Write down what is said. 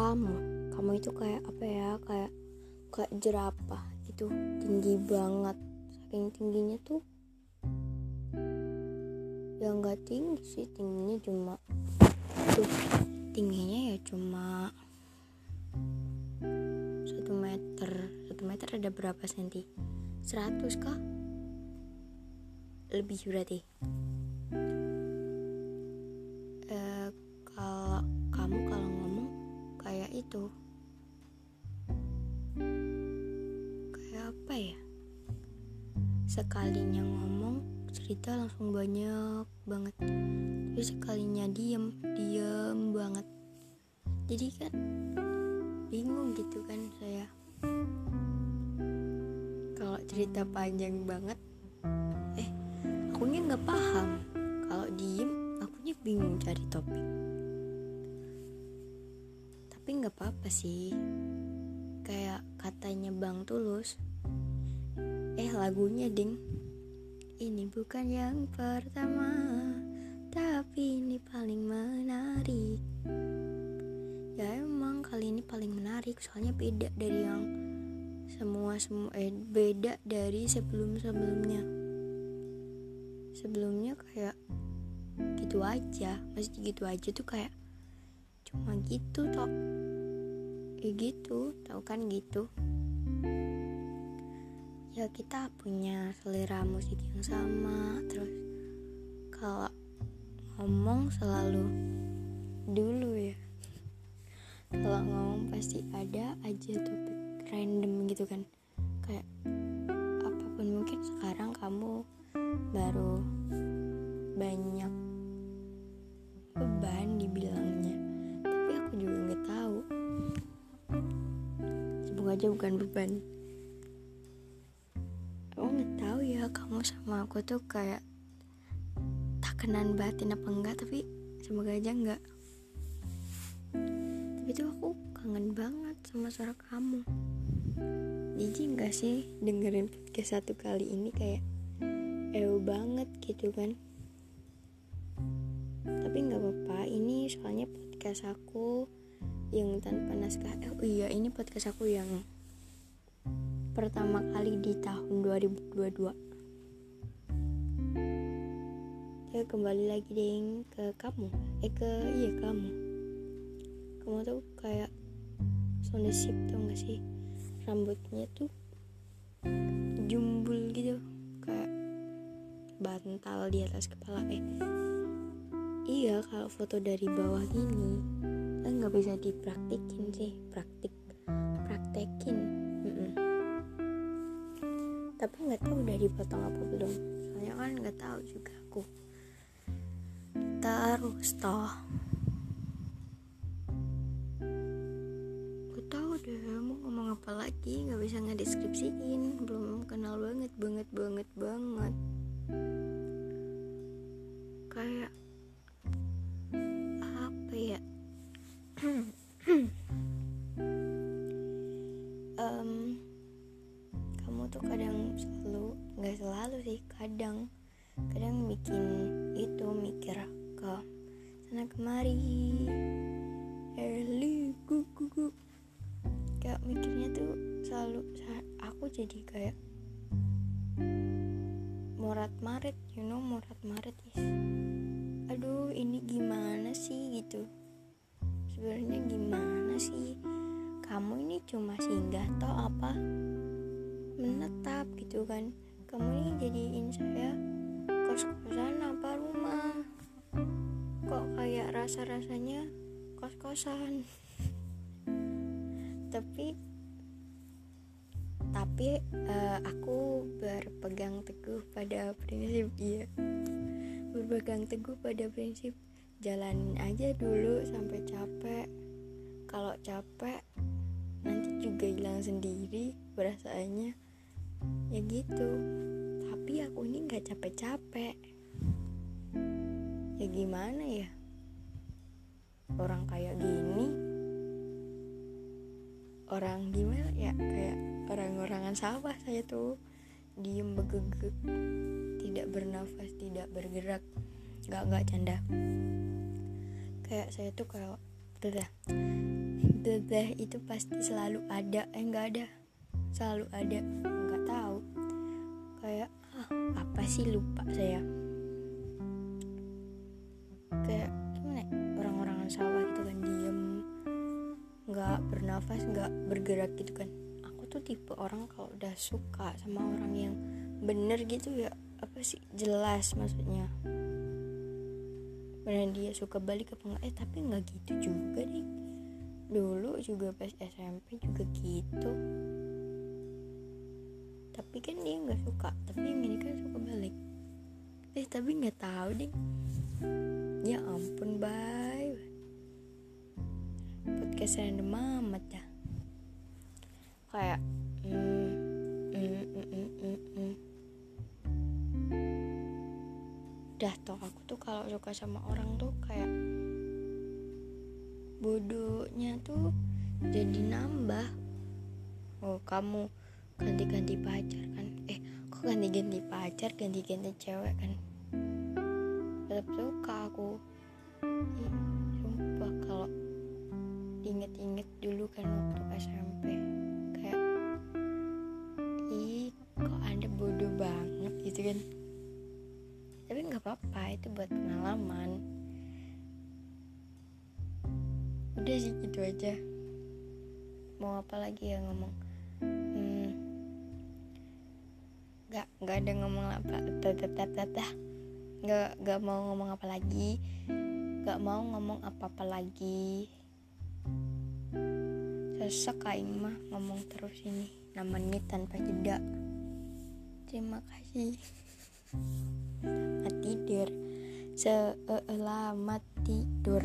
kamu. Kamu itu kayak apa ya kayak kayak jerapah itu tinggi banget. Saking tingginya tuh ya nggak tinggi sih tingginya cuma tuh tingginya ya cuma satu meter. Satu meter ada berapa senti? 100 kah? Lebih berarti itu. Kayak apa ya? Sekalinya ngomong cerita langsung banyak banget. Tapi sekalinya diem diem banget. Jadi kan bingung gitu kan saya. Kalau cerita panjang banget eh akunya nggak paham. Kalau diem akunya bingung cari topik tapi nggak apa-apa sih. Kayak katanya Bang Tulus eh lagunya ding ini bukan yang pertama tapi ini paling menarik. Ya emang kali ini paling menarik soalnya beda dari yang semua semua eh, beda dari sebelum sebelumnya sebelumnya kayak gitu aja masih gitu aja tuh kayak cuma gitu toh ya gitu. Tau kan gitu? Ya kita punya selera musik yang sama. Terus kalau ngomong selalu dulu ya. Kalau ngomong pasti ada aja topik random gitu kan aja bukan beban. Aku nggak tahu ya kamu sama aku tuh kayak tak kenan batin apa enggak tapi semoga aja enggak. Tapi tuh aku kangen banget sama suara kamu. Jijik nggak sih dengerin podcast satu kali ini kayak ew banget gitu kan? Tapi nggak apa-apa ini soalnya podcast aku yang tanpa naskah. Eh, oh iya ini podcast aku yang pertama kali di tahun 2022 ya kembali lagi deh ke kamu. Eh ke iya kamu. Kamu tuh kayak Sonda Sip tau gak sih? Rambutnya tuh jumbul gitu kayak bantal di atas kepala. Eh iya kalau foto dari bawah gini kan nggak bisa dipraktikin sih praktik praktekin. Mm-mm. tapi nggak tahu udah dipotong apa belum. Soalnya kan nggak tahu juga aku. Terus toh. Gak tahu deh mau ngomong apa lagi? Nggak bisa ngedeskripsiin. Belum kenal banget banget banget banget. Kayak Em, kamu tuh kadang selalu nggak selalu sih kadang. Kadang bikin itu mikir ke sana kemari. Eli gu gu gu. Kayak mikirnya tuh selalu aku jadi kayak morat marit you know morat marit is aduh ini gimana sih gitu sebenarnya gimana sih? Kamu ini cuma singgah toh apa menetap gitu kan? Kamu ini jadiin saya kos-kosan apa rumah? Kok kayak rasa-rasanya kos-kosan? Tapi tapi eh, aku berpegang teguh pada prinsip iya. Berpegang teguh pada prinsip jalanin aja dulu sampai capek. Kalau capek nanti juga hilang sendiri perasaannya. Ya gitu. Tapi aku ini nggak capek-capek. Ya gimana ya? Orang kayak gini. Orang gimana ya? Kayak orang-orangan sawah saya tuh. Diem begegek tidak bernafas tidak bergerak. Nggak nggak canda kayak saya tuh kalau udah the itu pasti selalu ada. Eh nggak ada. Selalu ada. Nggak tahu. Kayak ah, apa sih lupa saya? Kayak gimana ya, orang-orang sawah gitu kan diem. Nggak bernafas nggak bergerak gitu kan. Aku tuh tipe orang kalau udah suka sama orang yang bener gitu ya apa sih? Jelas maksudnya beneran dia suka balik apa enggak? Eh tapi nggak gitu juga nih dulu juga pas SMP juga gitu. Tapi kan dia nggak suka. Tapi yang ini kan suka balik. Eh tapi nggak tahu deh. Ya ampun bye. Podcast random amat dah. Kayak suka sama orang tuh kayak bodohnya tuh jadi nambah. Oh kamu ganti-ganti pacar kan? Eh kok ganti-ganti pacar ganti-ganti cewek kan? Tetap suka aku. Ih, sumpah kalau inget-inget dulu kan waktu SMP kayak ih kok anda bodoh banget gitu kan tapi nggak apa-apa itu buat pengalaman. Udah sih gitu aja. Mau apa lagi ya ngomong? Hmm, nggak nggak ada ngomong apa dah nggak nggak mau ngomong apa lagi. Nggak mau ngomong apa apa lagi. Sesek aing mah ngomong terus ini namanya tanpa jeda. Terima kasih selamat tidur selamat tidur